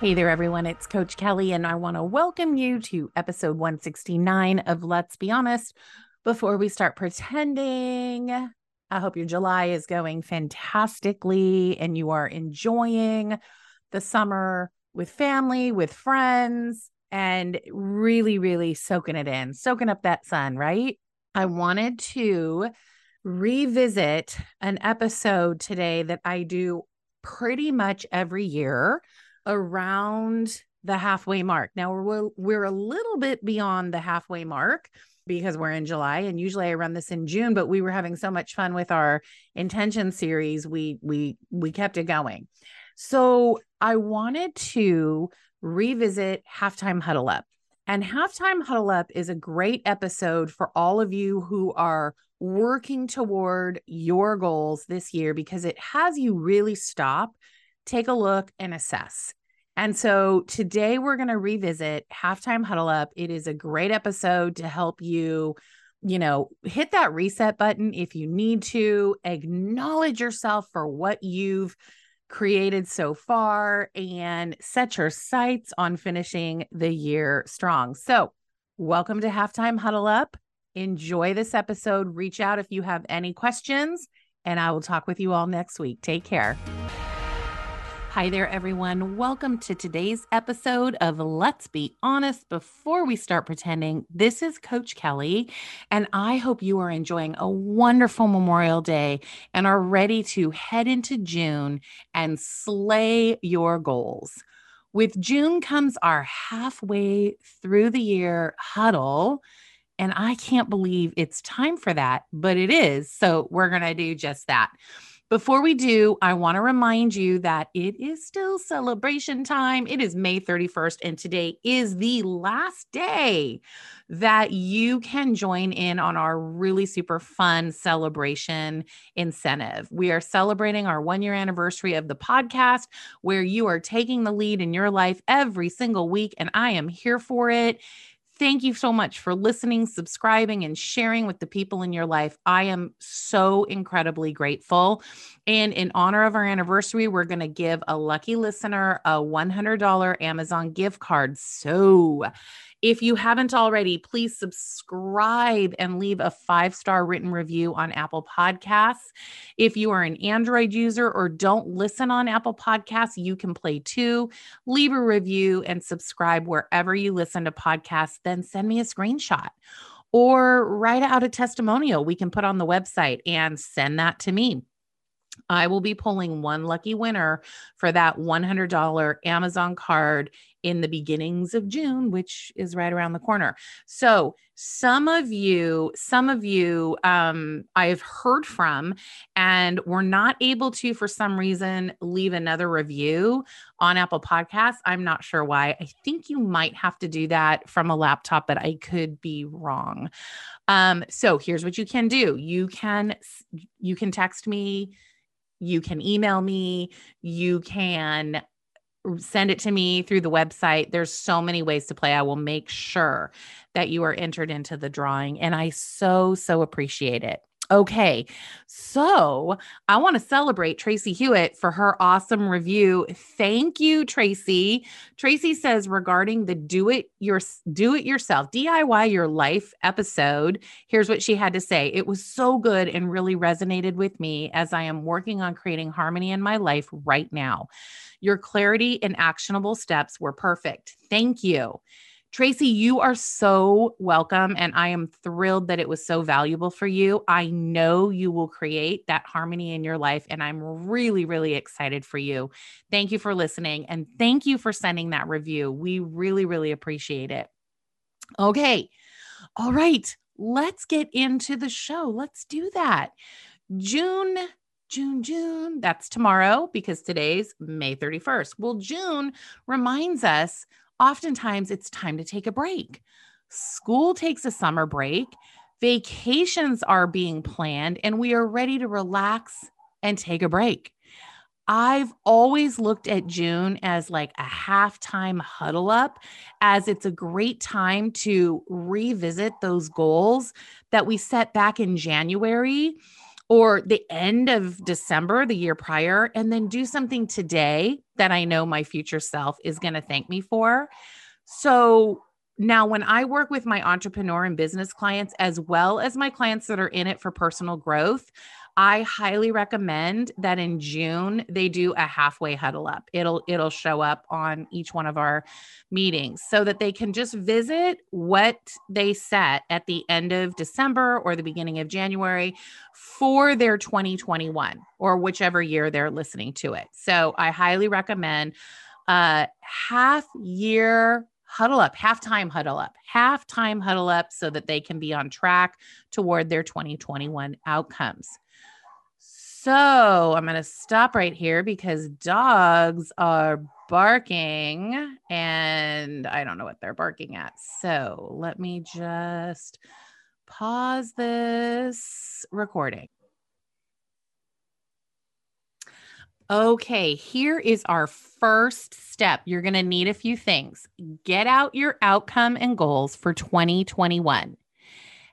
Hey there, everyone. It's Coach Kelly, and I want to welcome you to episode 169 of Let's Be Honest. Before we start pretending, I hope your July is going fantastically and you are enjoying the summer with family, with friends, and really, really soaking it in, soaking up that sun, right? I wanted to revisit an episode today that I do pretty much every year around the halfway mark. Now we're we're a little bit beyond the halfway mark because we're in July and usually I run this in June but we were having so much fun with our intention series we we we kept it going. So I wanted to revisit halftime huddle up. And halftime huddle up is a great episode for all of you who are working toward your goals this year because it has you really stop take a look and assess. And so today we're going to revisit Halftime Huddle Up. It is a great episode to help you, you know, hit that reset button if you need to, acknowledge yourself for what you've created so far, and set your sights on finishing the year strong. So, welcome to Halftime Huddle Up. Enjoy this episode. Reach out if you have any questions, and I will talk with you all next week. Take care. Hi there, everyone. Welcome to today's episode of Let's Be Honest. Before we start pretending, this is Coach Kelly, and I hope you are enjoying a wonderful Memorial Day and are ready to head into June and slay your goals. With June comes our halfway through the year huddle. And I can't believe it's time for that, but it is. So we're going to do just that. Before we do, I want to remind you that it is still celebration time. It is May 31st, and today is the last day that you can join in on our really super fun celebration incentive. We are celebrating our one year anniversary of the podcast, where you are taking the lead in your life every single week, and I am here for it. Thank you so much for listening, subscribing, and sharing with the people in your life. I am so incredibly grateful. And in honor of our anniversary, we're going to give a lucky listener a $100 Amazon gift card. So, if you haven't already, please subscribe and leave a five star written review on Apple Podcasts. If you are an Android user or don't listen on Apple Podcasts, you can play too. Leave a review and subscribe wherever you listen to podcasts. Then send me a screenshot or write out a testimonial we can put on the website and send that to me. I will be pulling one lucky winner for that $100 Amazon card in the beginnings of June, which is right around the corner. So, some of you, some of you, um, I've heard from, and we're not able to, for some reason, leave another review on Apple Podcasts. I'm not sure why. I think you might have to do that from a laptop, but I could be wrong. Um, so here's what you can do: you can you can text me you can email me, you can send it to me through the website. There's so many ways to play. I will make sure that you are entered into the drawing. And I so, so appreciate it. Okay, so I want to celebrate Tracy Hewitt for her awesome review. Thank you, Tracy. Tracy says regarding the do it your do it yourself DIY your life episode. Here's what she had to say. It was so good and really resonated with me as I am working on creating harmony in my life right now. Your clarity and actionable steps were perfect. Thank you. Tracy, you are so welcome. And I am thrilled that it was so valuable for you. I know you will create that harmony in your life. And I'm really, really excited for you. Thank you for listening. And thank you for sending that review. We really, really appreciate it. Okay. All right. Let's get into the show. Let's do that. June June, June. That's tomorrow because today's May 31st. Well, June reminds us oftentimes it's time to take a break. School takes a summer break, vacations are being planned, and we are ready to relax and take a break. I've always looked at June as like a halftime huddle up, as it's a great time to revisit those goals that we set back in January or the end of December the year prior, and then do something today that I know my future self is going to thank me for. So now, when I work with my entrepreneur and business clients, as well as my clients that are in it for personal growth, I highly recommend that in June they do a halfway huddle up. It'll it'll show up on each one of our meetings so that they can just visit what they set at the end of December or the beginning of January for their 2021 or whichever year they're listening to it. So I highly recommend a half year huddle up, halftime huddle up, halftime huddle up so that they can be on track toward their 2021 outcomes. So I'm going to stop right here because dogs are barking and I don't know what they're barking at. So let me just pause this recording. Okay, here is our first step. You're going to need a few things. Get out your outcome and goals for 2021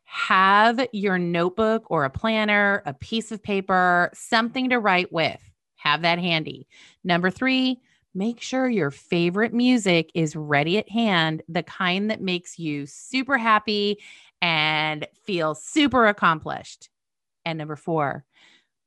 have your notebook or a planner, a piece of paper, something to write with. Have that handy. Number three, make sure your favorite music is ready at hand, the kind that makes you super happy and feel super accomplished. And number four,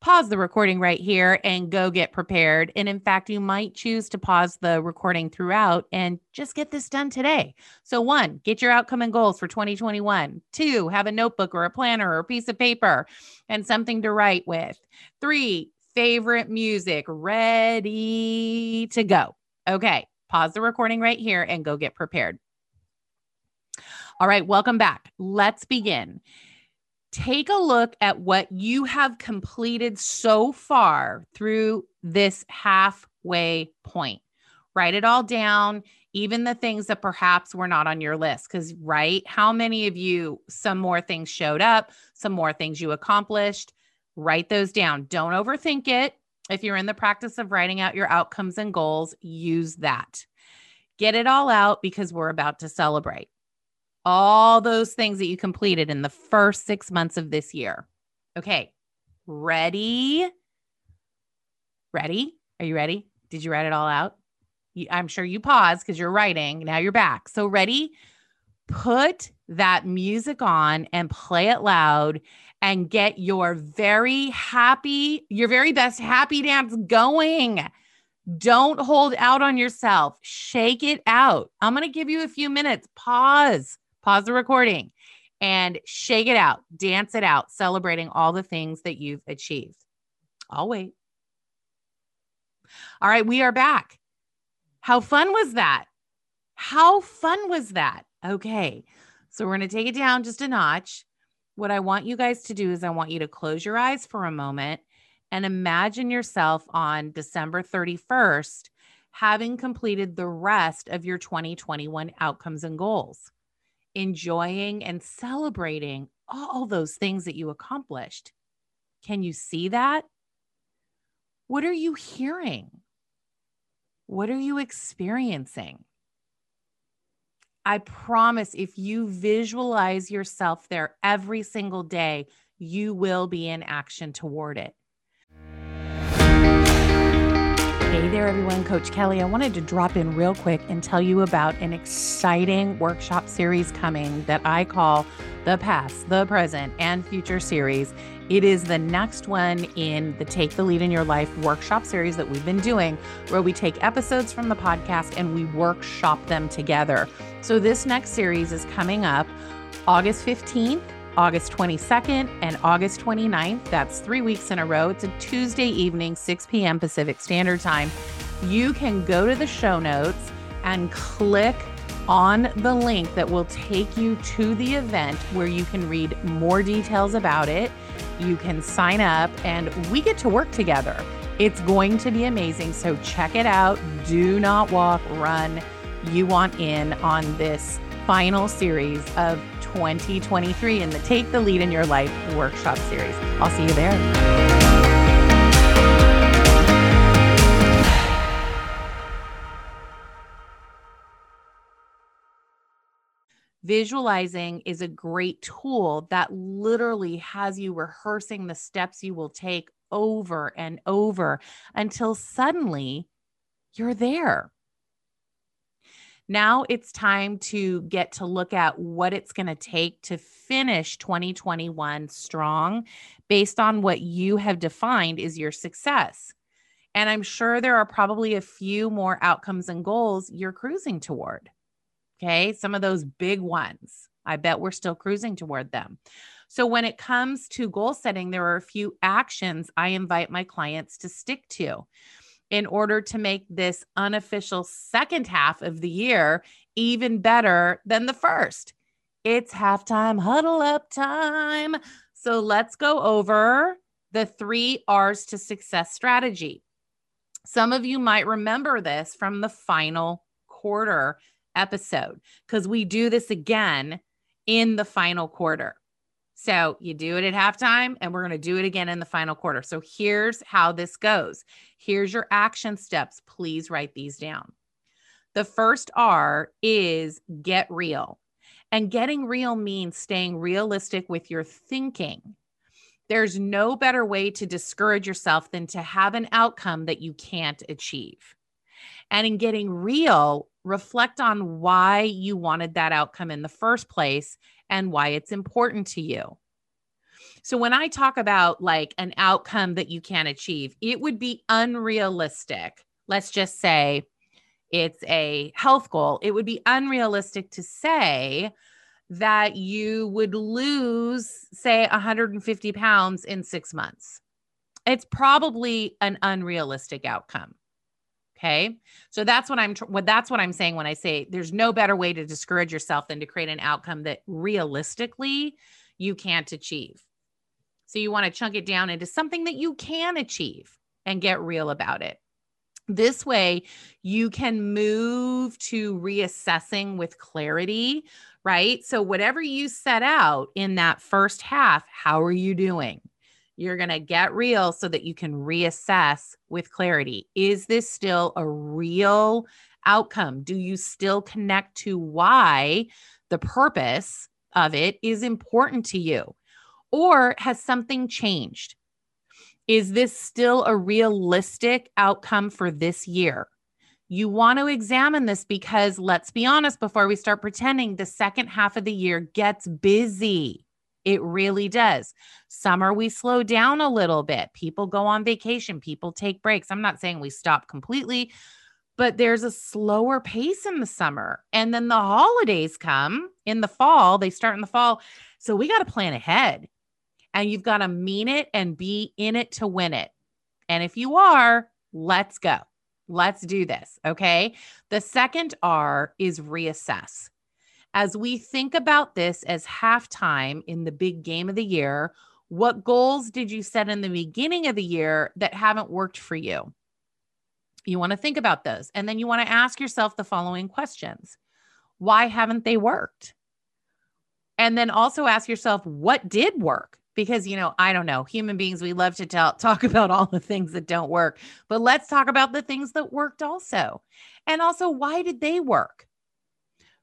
pause the recording right here and go get prepared. And in fact, you might choose to pause the recording throughout and just get this done today. So, one, get your outcome and goals for 2021. Two, have a notebook or a planner or a piece of paper and something to write with. Three, favorite music ready to go. Okay, pause the recording right here and go get prepared. All right, welcome back. Let's begin take a look at what you have completed so far through this halfway point. Write it all down, even the things that perhaps were not on your list. Because, right, how many of you, some more things showed up, some more things you accomplished? Write those down. Don't overthink it. If you're in the practice of writing out your outcomes and goals, use that. Get it all out because we're about to celebrate all those things that you completed in the first six months of this year. Okay, ready? Ready? Are you ready? Did you write it all out? I'm sure you paused because you're writing. Now you're back. So, ready? Put that music on and play it loud and get your very happy, your very best happy dance going. Don't hold out on yourself. Shake it out. I'm going to give you a few minutes. Pause pause the recording and shake it out, dance it out, celebrating all the things that you've achieved. I'll wait. All right, we are back. How fun was that? How fun was that? Okay, so we're going to take it down just a notch. What I want you guys to do is, I want you to close your eyes for a moment and imagine yourself on December 31st having completed the rest of your 2021 outcomes and goals enjoying and celebrating all those things that you accomplished. Can you see that? What are you hearing? What are you experiencing? I promise if you visualize yourself there every single day, you will be in action toward it. Hey there, everyone. Coach Kelly. I wanted to drop in real quick and tell you about an exciting workshop series coming that I call the Past, the Present, and Future series. It is the next one in the Take the Lead in Your Life workshop series that we've been doing, where we take episodes from the podcast and we workshop them together. So, this next series is coming up August 15th, August 22nd, and August 29th. That's three weeks in a row. It's a Tuesday evening, 6 p.m. Pacific Standard Time. You can go to the show notes and click on the link that will take you to the event where you can read more details about it. You can sign up and we get to work together. It's going to be amazing. So check it out. Do not walk, run. You want in on this final series of 2023 in the Take the Lead in Your Life workshop series. I'll see you there. Visualizing is a great tool that literally has you rehearsing the steps you will take over and over until suddenly you're there. Now it's time to get to look at what it's going to take to finish 2021 strong based on what you have defined is your success. And I'm sure there are probably a few more outcomes and goals you're cruising toward. Okay. Some of those big ones, I bet we're still cruising toward them. So, when it comes to goal setting, there are a few actions I invite my clients to stick to in order to make this unofficial second half of the year even better than the first. It's halftime huddle up time. So, let's go over the three R's to success strategy. Some of you might remember this from the final quarter episode because we do this again in the final quarter. So you do it at halftime, and we're going to do it again in the final quarter. So here's how this goes. Here's your action steps. Please write these down. The first R is get real. And getting real means staying realistic with your thinking. There's no better way to discourage yourself than to have an outcome that you can't achieve. And in getting real, reflect on why you wanted that outcome in the first place and why it's important to you. So, when I talk about like an outcome that you can achieve, it would be unrealistic. Let's just say it's a health goal. It would be unrealistic to say that you would lose, say, 150 pounds in six months. It's probably an unrealistic outcome. Okay. So that's what I'm what that's what I'm saying when I say there's no better way to discourage yourself than to create an outcome that realistically you can't achieve. So you want to chunk it down into something that you can achieve and get real about it. This way you can move to reassessing with clarity, right? So whatever you set out in that first half, how are you doing? You're going to get real so that you can reassess with clarity. Is this still a real outcome? Do you still connect to why the purpose of it is important to you? Or has something changed? Is this still a realistic outcome for this year? You want to examine this because let's be honest, before we start pretending, the second half of the year gets busy. It really does. Summer, we slow down a little bit. People go on vacation, people take breaks. I'm not saying we stop completely, but there's a slower pace in the summer. And then the holidays come in the fall, they start in the fall. So we got to plan ahead and you've got to mean it and be in it to win it. And if you are, let's go. Let's do this. Okay. The second R is reassess. As we think about this as halftime in the big game of the year, what goals did you set in the beginning of the year that haven't worked for you? You want to think about those. And then you want to ask yourself the following questions Why haven't they worked? And then also ask yourself, what did work? Because, you know, I don't know, human beings, we love to tell, talk about all the things that don't work, but let's talk about the things that worked also. And also, why did they work?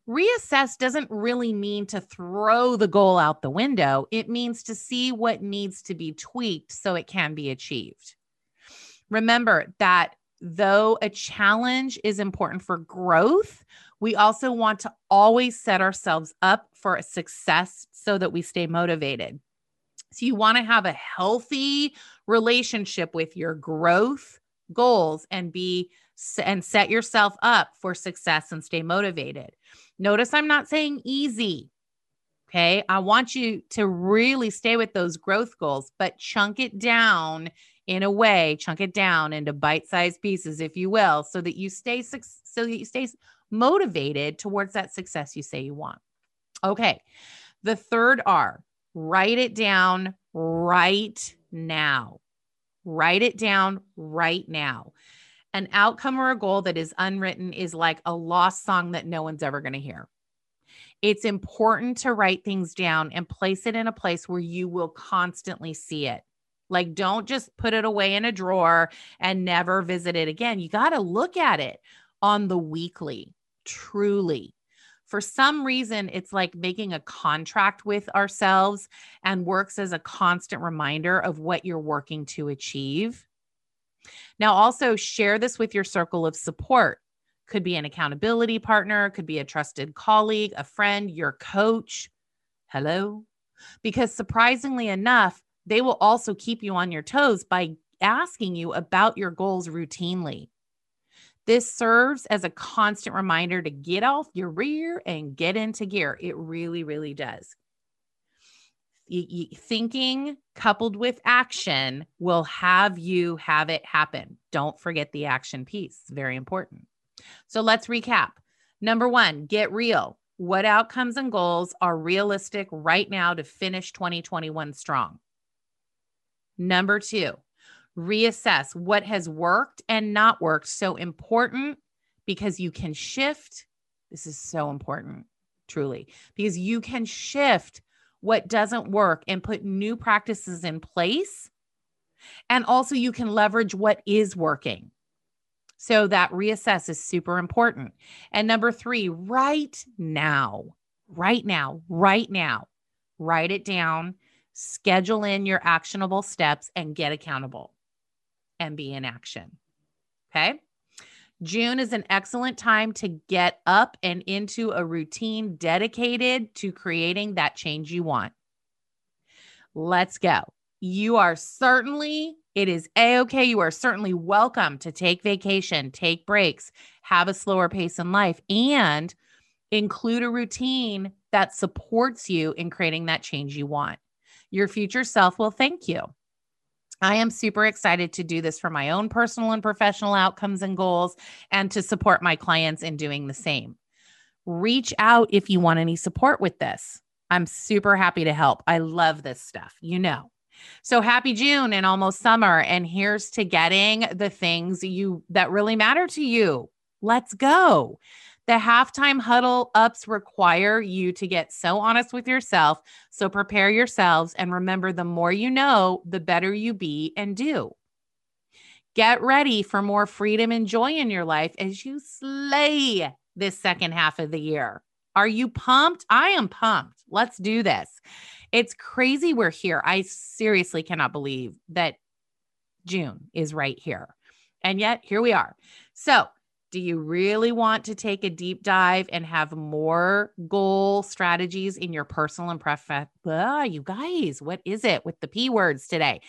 Reassess doesn't really mean to throw the goal out the window. It means to see what needs to be tweaked so it can be achieved. Remember that though a challenge is important for growth, we also want to always set ourselves up for success so that we stay motivated. So you want to have a healthy relationship with your growth goals and be and set yourself up for success and stay motivated. Notice I'm not saying easy. Okay. I want you to really stay with those growth goals, but chunk it down in a way, chunk it down into bite-sized pieces, if you will, so that you stay so that you stay motivated towards that success you say you want. Okay. The third R, write it down right now. Write it down right now. An outcome or a goal that is unwritten is like a lost song that no one's ever going to hear. It's important to write things down and place it in a place where you will constantly see it. Like, don't just put it away in a drawer and never visit it again. You got to look at it on the weekly, truly. For some reason, it's like making a contract with ourselves and works as a constant reminder of what you're working to achieve. Now, also share this with your circle of support. Could be an accountability partner, could be a trusted colleague, a friend, your coach. Hello? Because surprisingly enough, they will also keep you on your toes by asking you about your goals routinely. This serves as a constant reminder to get off your rear and get into gear. It really, really does. Thinking coupled with action will have you have it happen. Don't forget the action piece. Very important. So let's recap. Number one, get real. What outcomes and goals are realistic right now to finish 2021 strong? Number two, reassess what has worked and not worked. So important because you can shift. This is so important, truly, because you can shift what doesn't work and put new practices in place. And also, you can leverage what is working. So, that reassess is super important. And number three, right now, right now, right now, write it down, schedule in your actionable steps, and get accountable and be in action. Okay. June is an excellent time to get up and into a routine dedicated to creating that change you want. Let's go. You are certainly, it is a okay. You are certainly welcome to take vacation, take breaks, have a slower pace in life, and include a routine that supports you in creating that change you want. Your future self will thank you. I am super excited to do this for my own personal and professional outcomes and goals and to support my clients in doing the same. Reach out if you want any support with this. I'm super happy to help. I love this stuff, you know. So happy June and almost summer and here's to getting the things you that really matter to you. Let's go. The halftime huddle ups require you to get so honest with yourself. So prepare yourselves and remember the more you know, the better you be and do. Get ready for more freedom and joy in your life as you slay this second half of the year. Are you pumped? I am pumped. Let's do this. It's crazy we're here. I seriously cannot believe that June is right here. And yet, here we are. So, do you really want to take a deep dive and have more goal strategies in your personal and professional? Ah, you guys, what is it with the P words today?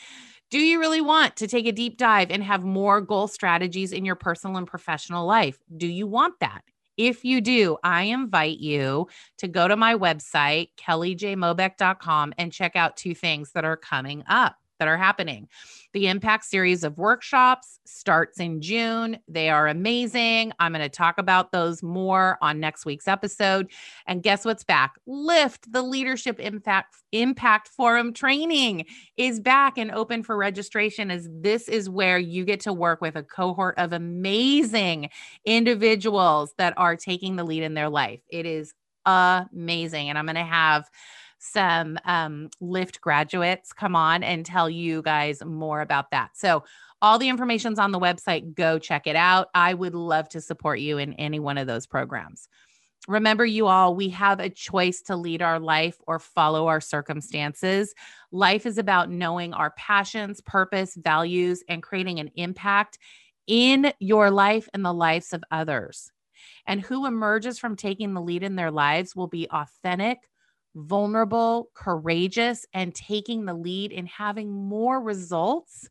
Do you really want to take a deep dive and have more goal strategies in your personal and professional life? Do you want that? If you do, I invite you to go to my website, kellyjmobeck.com, and check out two things that are coming up that are happening. The Impact series of workshops starts in June. They are amazing. I'm going to talk about those more on next week's episode. And guess what's back? Lift the Leadership Impact Impact Forum training is back and open for registration as this is where you get to work with a cohort of amazing individuals that are taking the lead in their life. It is amazing and I'm going to have some um, Lift graduates come on and tell you guys more about that. So, all the information's on the website. Go check it out. I would love to support you in any one of those programs. Remember, you all, we have a choice to lead our life or follow our circumstances. Life is about knowing our passions, purpose, values, and creating an impact in your life and the lives of others. And who emerges from taking the lead in their lives will be authentic, vulnerable, courageous, and taking the lead in having more results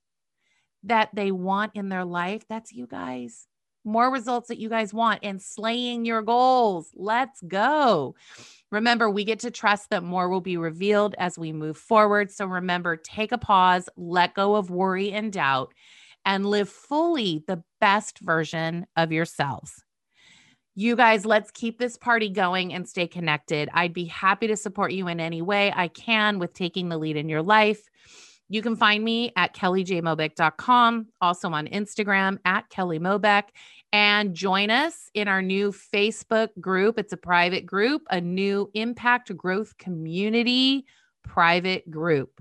that they want in their life, that's you guys. More results that you guys want and slaying your goals. Let's go. Remember, we get to trust that more will be revealed as we move forward. So remember, take a pause, let go of worry and doubt, and live fully the best version of yourselves. You guys, let's keep this party going and stay connected. I'd be happy to support you in any way I can with taking the lead in your life. You can find me at kellyjmobeck.com, also on Instagram at Kelly Mobeck, and join us in our new Facebook group. It's a private group, a new impact growth community private group.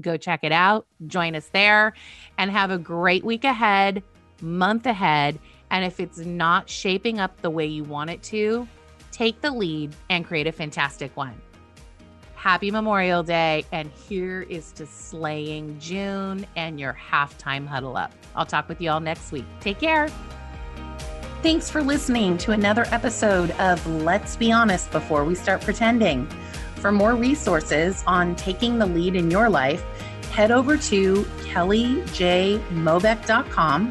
Go check it out, join us there, and have a great week ahead, month ahead. And if it's not shaping up the way you want it to, take the lead and create a fantastic one. Happy Memorial Day. And here is to slaying June and your halftime huddle up. I'll talk with you all next week. Take care. Thanks for listening to another episode of Let's Be Honest Before We Start Pretending. For more resources on taking the lead in your life, head over to kellyjmobeck.com